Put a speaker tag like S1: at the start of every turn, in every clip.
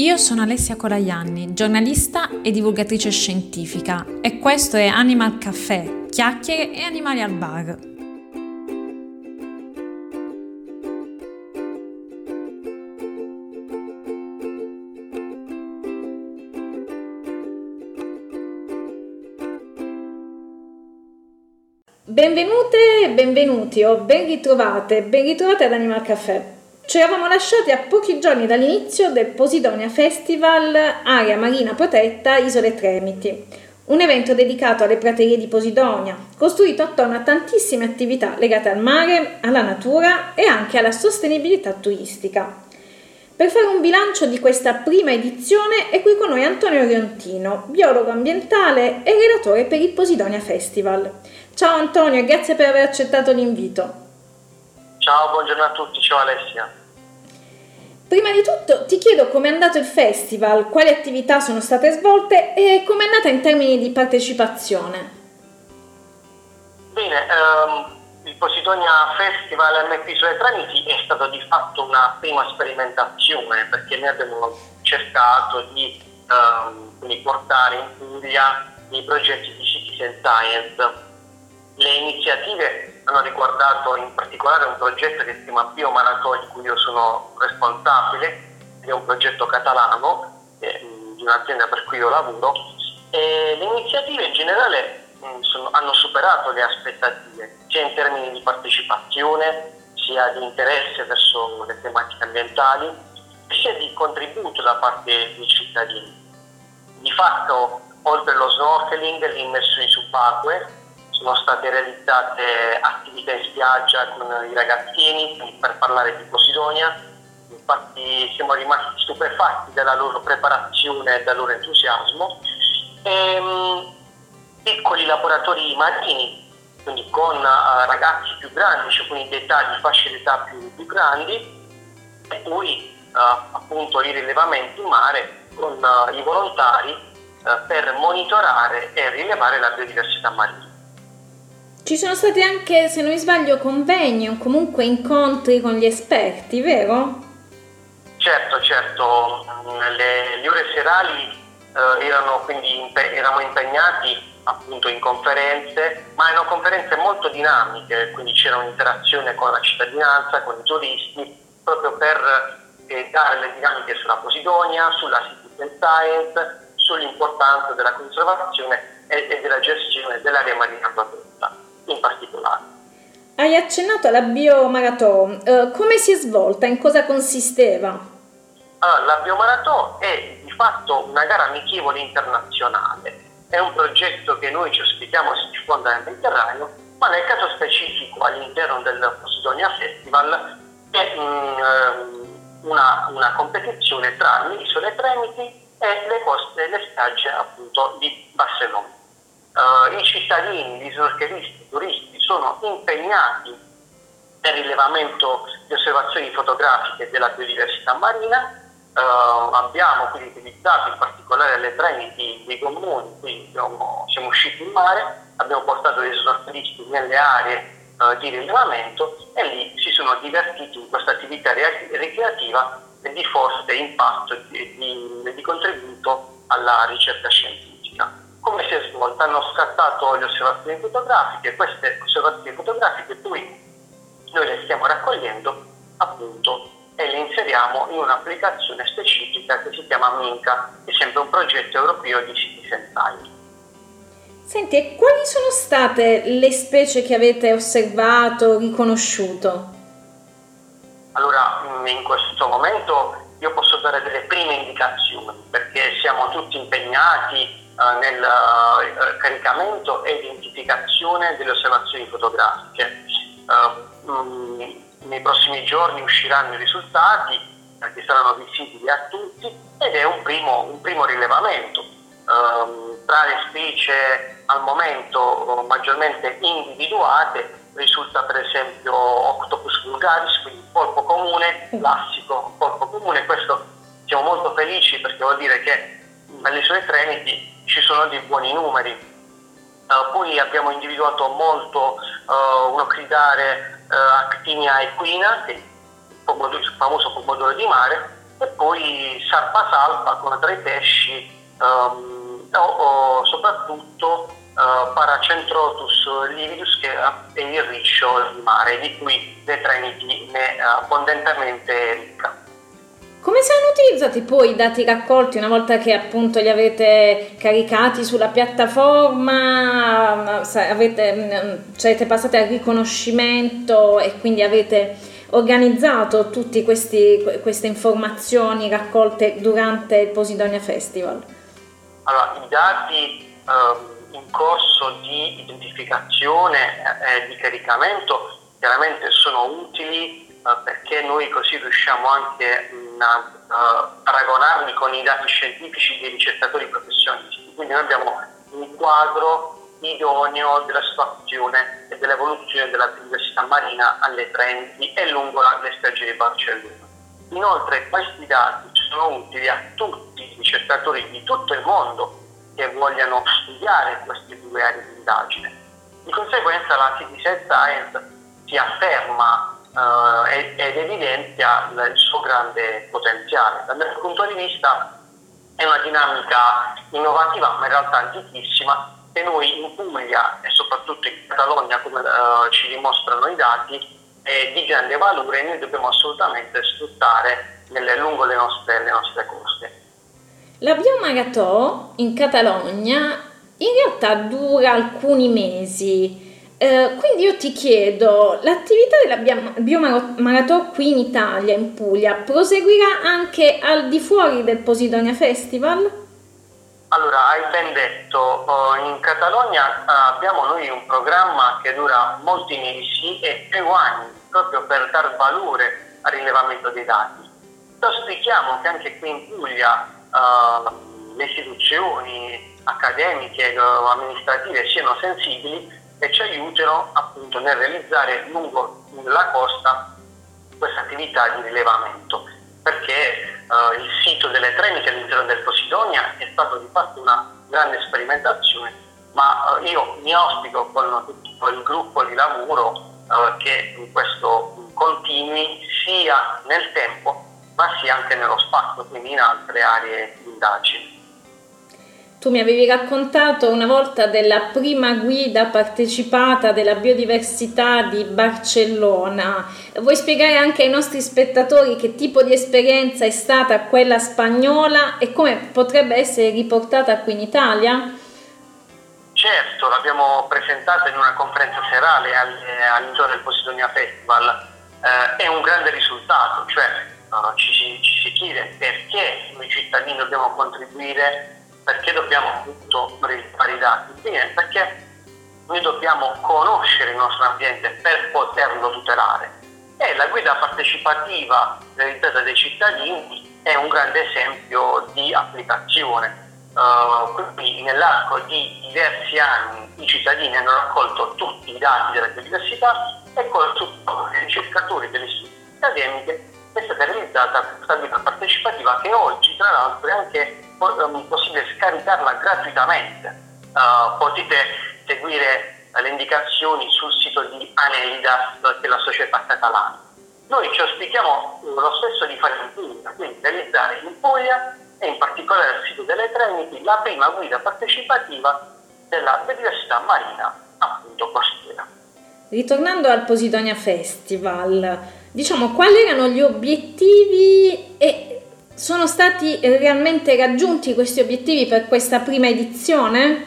S1: Io sono Alessia Colaianni, giornalista e divulgatrice scientifica e questo è Animal Caffè, chiacchiere e animali al bar. Benvenute benvenuti o ben ritrovate, ben ritrovate ad Animal Caffè. Ci eravamo lasciati a pochi giorni dall'inizio del Posidonia Festival Area Marina Protetta Isole Tremiti, un evento dedicato alle praterie di Posidonia, costruito attorno a tantissime attività legate al mare, alla natura e anche alla sostenibilità turistica. Per fare un bilancio di questa prima edizione è qui con noi Antonio Riontino, biologo ambientale e relatore per il Posidonia Festival. Ciao Antonio e grazie per aver accettato l'invito.
S2: Ciao, buongiorno a tutti, ciao Alessia.
S1: Prima di tutto ti chiedo come è andato il festival, quali attività sono state svolte e come è andata in termini di partecipazione.
S2: Bene, um, il Posidonia Festival MP sulle Tramiti è stato di fatto una prima sperimentazione perché noi abbiamo cercato di, um, portare in Puglia i progetti di Citizen Science le iniziative hanno riguardato in particolare un progetto che si chiama Biomaratò di cui io sono responsabile, è un progetto catalano eh, di un'azienda per cui io lavoro e le iniziative in generale mh, sono, hanno superato le aspettative sia in termini di partecipazione sia di interesse verso le tematiche ambientali sia di contributo da parte dei cittadini. Di fatto oltre allo snorkeling, le immersioni subacquee sono state realizzate attività in spiaggia con i ragazzini per parlare di Posidonia, infatti siamo rimasti stupefatti dalla loro preparazione e dal loro entusiasmo. E, ehm, piccoli laboratori marini, quindi con uh, ragazzi più grandi, cioè di età, di fasce d'età più, più grandi, e poi uh, appunto i rilevamenti in mare con uh, i volontari per monitorare e rilevare la biodiversità marina.
S1: Ci sono stati anche, se non mi sbaglio, convegni o comunque incontri con gli esperti, vero?
S2: Certo, certo. Le, le ore serali eh, erano quindi eravamo impegnati appunto in conferenze, ma erano conferenze molto dinamiche, quindi c'era un'interazione con la cittadinanza, con i turisti, proprio per eh, dare le dinamiche sulla Posidonia, sulla citizen science, sull'importanza della conservazione e, e della gestione dell'area marina protetta in particolare.
S1: Hai accennato alla biomaratona, uh, come si è svolta, in cosa consisteva?
S2: Allora, la biomaratona è di fatto una gara amichevole internazionale, è un progetto che noi ci ospitiamo si diffonda nel Mediterraneo, ma nel caso specifico all'interno del Posidonia Festival è um, una, una, competizione tra le isole Tremiti e le coste e le spiagge appunto di Barcellona uh, i cittadini, gli snorkelisti, turisti sono impegnati nel rilevamento di osservazioni fotografiche della biodiversità marina. Uh, abbiamo quindi utilizzato in particolare le treni dei comuni, quindi abbiamo, siamo usciti in mare, abbiamo portato dei snorkelisti nelle aree uh, di rilevamento e lì si sono divertiti in questa attività ricreativa di forte impatto e di, di, di contributo alla ricerca scientifica come si è svolta? Hanno scattato le osservazioni fotografiche, queste osservazioni fotografiche poi noi le stiamo raccogliendo appunto e le inseriamo in un'applicazione specifica che si chiama Minca, che è sempre un progetto europeo di Citizen Science.
S1: Senti, e quali sono state le specie che avete osservato, riconosciuto?
S2: Allora, in questo momento io posso dare delle prime indicazioni perché siamo tutti impegnati nel uh, caricamento e identificazione delle osservazioni fotografiche. Uh, mh, nei prossimi giorni usciranno i risultati che saranno visibili a tutti ed è un primo, un primo rilevamento. Uh, tra le specie al momento maggiormente individuate risulta per esempio Octopus vulgaris, quindi polpo comune, classico polpo comune. Questo siamo molto felici perché vuol dire che alle sue Trinity ci sono dei buoni numeri. Uh, poi abbiamo individuato molto uh, un occidare uh, Actinia equina, che è il, famoso pomodoro di mare, e poi salpa salpa come tra pesci um, o, o, soprattutto uh, Paracentrotus lividus che è il riccio di mare di cui le Trinity ne è abbondantemente ricca.
S1: Come saranno utilizzati poi i dati raccolti una volta che appunto li avete caricati sulla piattaforma, avete, mm, siete passati al riconoscimento e quindi avete organizzato tutte queste informazioni raccolte durante il Posidonia Festival?
S2: Allora, i dati eh, in corso di identificazione e di caricamento chiaramente sono utili eh, perché noi così riusciamo anche a uh, paragonarli con i dati scientifici dei ricercatori professionisti. Quindi noi abbiamo un quadro idoneo della situazione e dell'evoluzione della biodiversità marina alle Trenti e lungo le spiagge di Barcellona. Inoltre questi dati sono utili a tutti i ricercatori di tutto il mondo che vogliano studiare queste due aree di indagine. Di conseguenza la City Science si afferma uh, ed, evidenzia il suo grande potenziale. Dal mio punto di vista è una dinamica innovativa ma in realtà antichissima che noi in Puglia e soprattutto in Catalogna come uh, ci dimostrano i dati è di grande valore e noi dobbiamo assolutamente sfruttare nelle, lungo le nostre, le nostre coste.
S1: La Biomaratò in Catalogna in realtà dura alcuni mesi eh, quindi io ti chiedo, l'attività della Biomaratò qui in Italia, in Puglia, proseguirà anche al di fuori del Posidonia Festival?
S2: Allora, hai ben detto, eh, in Catalogna eh, abbiamo noi un programma che dura molti mesi e più anni, proprio per dar valore al rilevamento dei dati. Auspichiamo che anche qui in Puglia uh, le istituzioni accademiche o amministrative siano sensibili e ci aiutano appunto nel realizzare lungo la costa questa attività di rilevamento perché eh, il sito delle Tremiti all'interno del Posidonia è stato di fatto una grande sperimentazione ma eh, io mi auspico con tutto il gruppo di lavoro eh, che questo continui sia nel tempo ma sia anche nello spazio, quindi in altre aree di indagine.
S1: Tu mi avevi raccontato una volta della prima guida partecipata della biodiversità di Barcellona. Vuoi spiegare anche ai nostri spettatori che tipo di esperienza è stata quella spagnola e come potrebbe essere riportata qui in Italia?
S2: Certo, l'abbiamo presentata in una conferenza serale all'interno del Posidonia Festival. Eh, è un grande risultato, cioè uh, ci, ci si chiede perché noi cittadini dobbiamo contribuire perché dobbiamo appunto registrare i dati? Bene, perché noi dobbiamo conoscere il nostro ambiente per poterlo tutelare e la guida partecipativa realizzata dai cittadini è un grande esempio di applicazione. Uh, quindi nell'arco di diversi anni i cittadini hanno raccolto tutti i dati della biodiversità e con il supporto dei ricercatori delle istituzioni accademiche è stata realizzata questa guida partecipativa che oggi tra l'altro è anche possibile scaricarla gratuitamente. Uh, potete seguire le indicazioni sul sito di Anelidas, che è la società catalana. Noi ci auspichiamo lo stesso di fare in Puglia, quindi realizzare in Puglia e in particolare al sito delle Tremiti la prima guida partecipativa della biodiversità marina appunto costiera.
S1: Ritornando al Posidonia Festival, diciamo quali erano gli obiettivi sono stati realmente raggiunti questi obiettivi per questa prima edizione?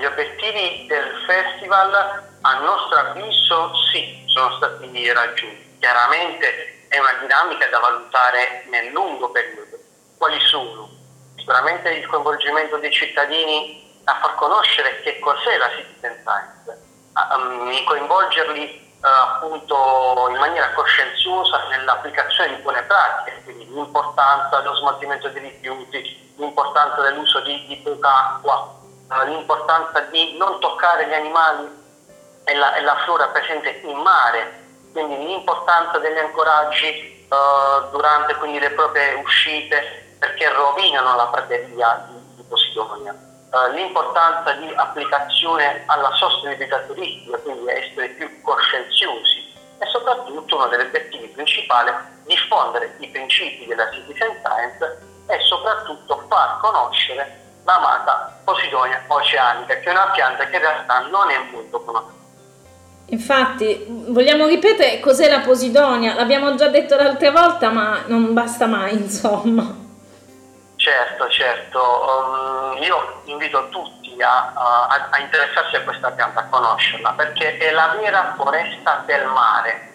S2: Gli obiettivi del festival, a nostro avviso, sì, sono stati raggiunti. Chiaramente è una dinamica da valutare nel lungo periodo. Quali sono? Sicuramente il coinvolgimento dei cittadini a far conoscere che cos'è la citizen science, a, um, coinvolgerli appunto in maniera coscienziosa nell'applicazione di buone pratiche, quindi l'importanza dello smaltimento dei rifiuti, l'importanza dell'uso di, di poca acqua, eh, l'importanza di non toccare gli animali e la, e la flora presente in mare, quindi l'importanza degli ancoraggi eh, durante quindi, le proprie uscite perché rovinano la prateria di, di Posidonia. Eh, l'importanza di applicazione alla sostenibilità turistica, quindi essere più coscienziosi e soprattutto uno degli obiettivi principali è diffondere i principi della citizen science e soprattutto far conoscere l'amata Posidonia oceanica, che è una pianta che in realtà non è molto conosciuta.
S1: Infatti, vogliamo ripetere cos'è la Posidonia? L'abbiamo già detto l'altra volta, ma non basta mai, insomma.
S2: Certo, certo. Um, io invito tutti a, a, a, interessarsi a questa pianta, a conoscerla, perché è la vera foresta del mare.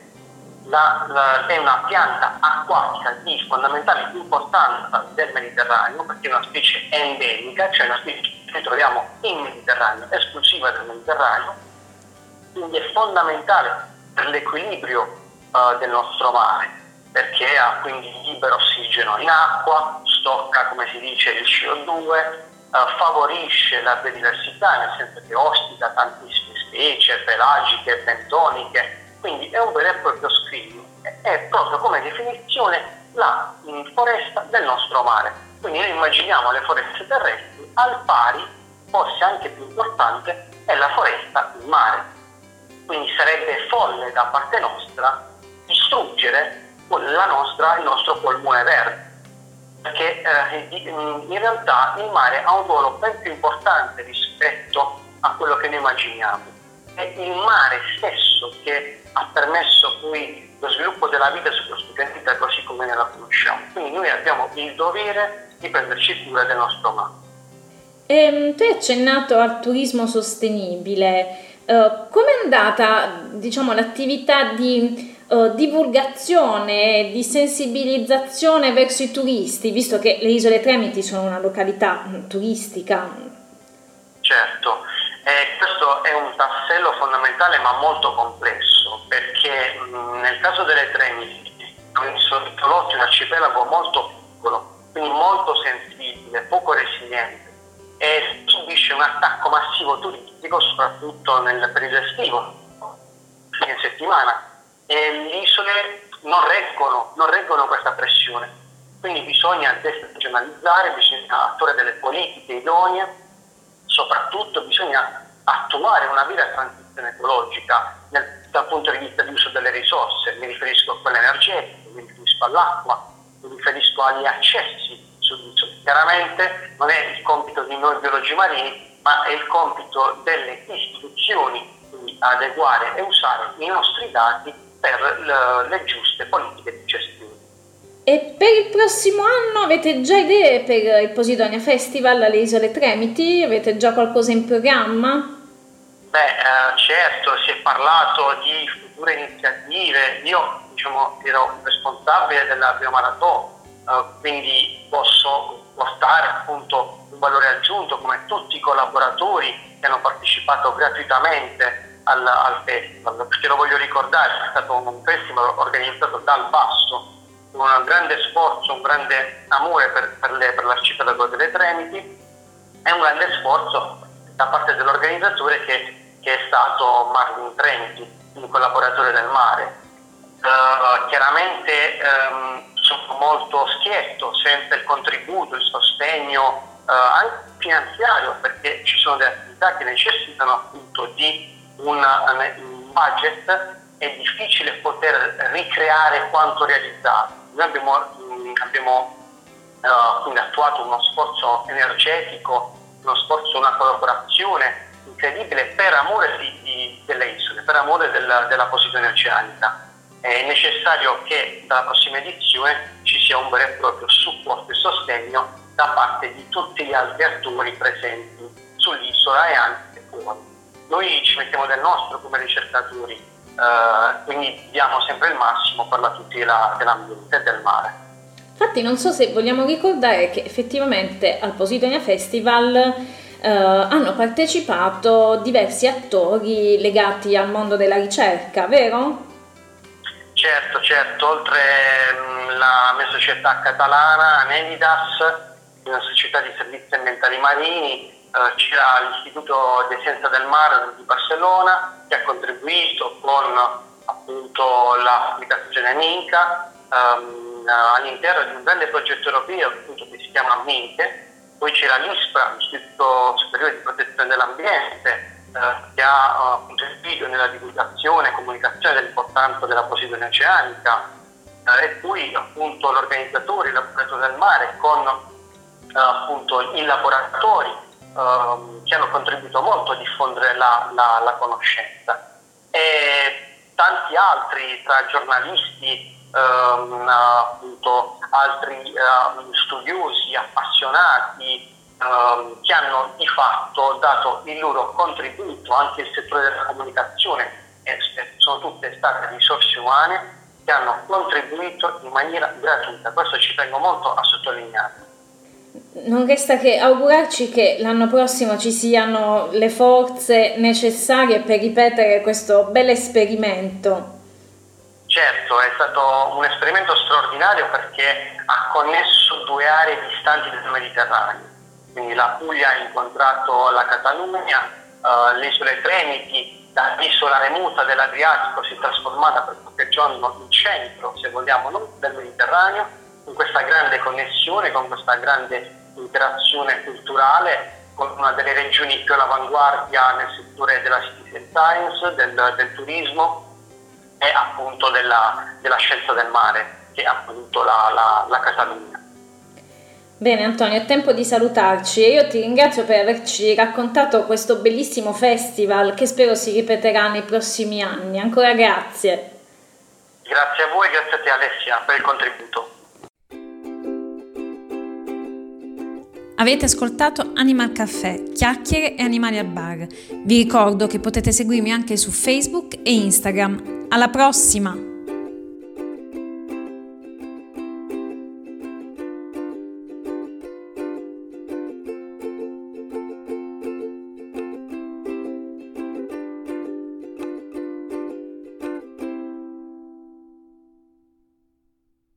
S2: La, la, è una pianta acquatica di fondamentale importanza del Mediterraneo, perché è una specie endemica, cioè una specie che troviamo in Mediterraneo, esclusiva del Mediterraneo, quindi è fondamentale per l'equilibrio uh, del nostro mare perché ha quindi libero ossigeno in acqua, stocca come si dice il CO2, eh, favorisce la biodiversità nel senso che ospita tantissime specie pelagiche, bentoniche, quindi è un vero e proprio screening, è proprio come definizione la foresta del nostro mare. Quindi noi immaginiamo le foreste terrestri al pari, forse anche più importante, è la foresta in mare. Quindi sarebbe folle da parte nostra distruggere nostra, il nostro polmone verde perché eh, in realtà il mare ha un ruolo ben più importante rispetto a quello che noi immaginiamo. È il mare stesso che ha permesso poi lo sviluppo della vita su questo pianeta così come noi la conosciamo. Quindi noi abbiamo il dovere di prenderci cura del nostro mare.
S1: Ehm, tu hai accennato al turismo sostenibile. Uh, Come è andata diciamo, l'attività di uh, divulgazione, di sensibilizzazione verso i turisti, visto che le isole Tremiti sono una località mm, turistica.
S2: Certo, eh, questo è un tassello fondamentale ma molto complesso, perché mh, mm, nel caso delle Tremiti sono introdotti un arcipelago molto piccolo, quindi molto sensibile, poco resiliente e subisce un attacco massivo turistico soprattutto nel periodo estivo, fine settimana e le isole non reggono, non reggono questa pressione. Quindi bisogna destagionalizzare, bisogna attuare delle politiche idonee, soprattutto bisogna attuare una vera transizione ecologica nel, dal punto di vista di uso delle risorse, mi riferisco a quelle energetiche, mi riferisco all'acqua, mi riferisco agli accessi sull'isola. Chiaramente non è il compito di noi biologi marini, ma è il compito delle istituzioni di adeguare e usare i nostri dati per le giuste politiche di gestione.
S1: E per il prossimo anno avete già idee per il Posidonia Festival alle Isole Tremiti? Avete già qualcosa in programma?
S2: Beh, eh, certo, si è parlato di future iniziative. Io diciamo, ero responsabile della Biomaratona, eh, quindi posso portare appunto un valore aggiunto come tutti i collaboratori che hanno partecipato gratuitamente al, al, festival, perché lo voglio ricordare, è stato un festival organizzato dal basso, con un grande sforzo, un grande amore per, per, le, per l'arcipelago delle Tremiti e un grande sforzo da parte dell'organizzatore che, che è stato Marvin Tremiti, un collaboratore del mare. Uh, chiaramente um, sono molto schietto senza il contributo, il sostegno uh, anche finanziario, perché ci sono delle attività che necessitano appunto di un, un budget è difficile poter ricreare quanto realizzato. Noi abbiamo, mm, abbiamo uh, quindi attuato uno sforzo energetico, uno sforzo, una collaborazione incredibile per amore di, di, delle isole, per amore del, della posizione oceanica. È necessario che dalla prossima edizione ci sia un vero e proprio supporto e sostegno da parte di tutti gli altri attori presenti sull'isola e anche fuori. Noi ci mettiamo del nostro come ricercatori, eh, quindi diamo sempre il massimo per la tutela dell'ambiente e del mare.
S1: Infatti non so se vogliamo ricordare che effettivamente al Posidonia Festival eh, hanno partecipato diversi attori legati al mondo della ricerca, vero?
S2: Certo, certo, oltre mh, mm, la mia società catalana, Nenidas, una società di servizi ambientali marini, c'era l'Istituto di Scienza del Mare di Barcellona che ha contribuito con appunto la pubblicazione MINCA ehm, all'interno di un grande progetto europeo appunto, che si chiama MINCE, poi c'era l'ISPRA, l'Istituto Superiore di Protezione dell'Ambiente, che ha contribuito nella divulgazione e comunicazione dell'importanza della Posidonia oceanica e poi appunto l'organizzatore, il laboratorio del mare con appunto i laboratori ehm, che hanno contribuito molto a diffondere la, la, la conoscenza. E tanti altri tra giornalisti ehm, appunto altri ehm, studiosi appassionati ehm, che hanno di fatto dato il loro contributo anche il settore della comunicazione sono tutte state risorse umane che hanno contribuito in maniera gratuita. Questo ci tengo molto a sottolineare
S1: non resta che augurarci che l'anno prossimo ci siano le forze necessarie per ripetere questo bel esperimento.
S2: Certo, è stato un esperimento straordinario perché ha connesso due aree distanti del Mediterraneo. Quindi la Puglia ha incontrato la Catalogna, uh, le isole Tremiti, l'isola remota dell'Adriatico si è trasformata per qualche giorno in centro, se vogliamo, del Mediterraneo, con questa grande connessione, con questa grande interazione culturale con una delle regioni più all'avanguardia nel settore della citizen science, del, del turismo e appunto della, della, scienza del mare, che è appunto la, la, la Catalogna.
S1: Bene Antonio, è tempo di salutarci e io ti ringrazio per averci raccontato questo bellissimo festival che spero si ripeterà nei prossimi anni. Ancora grazie.
S2: Grazie a voi, grazie a te Alessia per il contributo.
S1: Avete ascoltato Animal Caffè, chiacchiere e animali al bar. Vi ricordo che potete seguirmi anche su Facebook e Instagram. Alla prossima!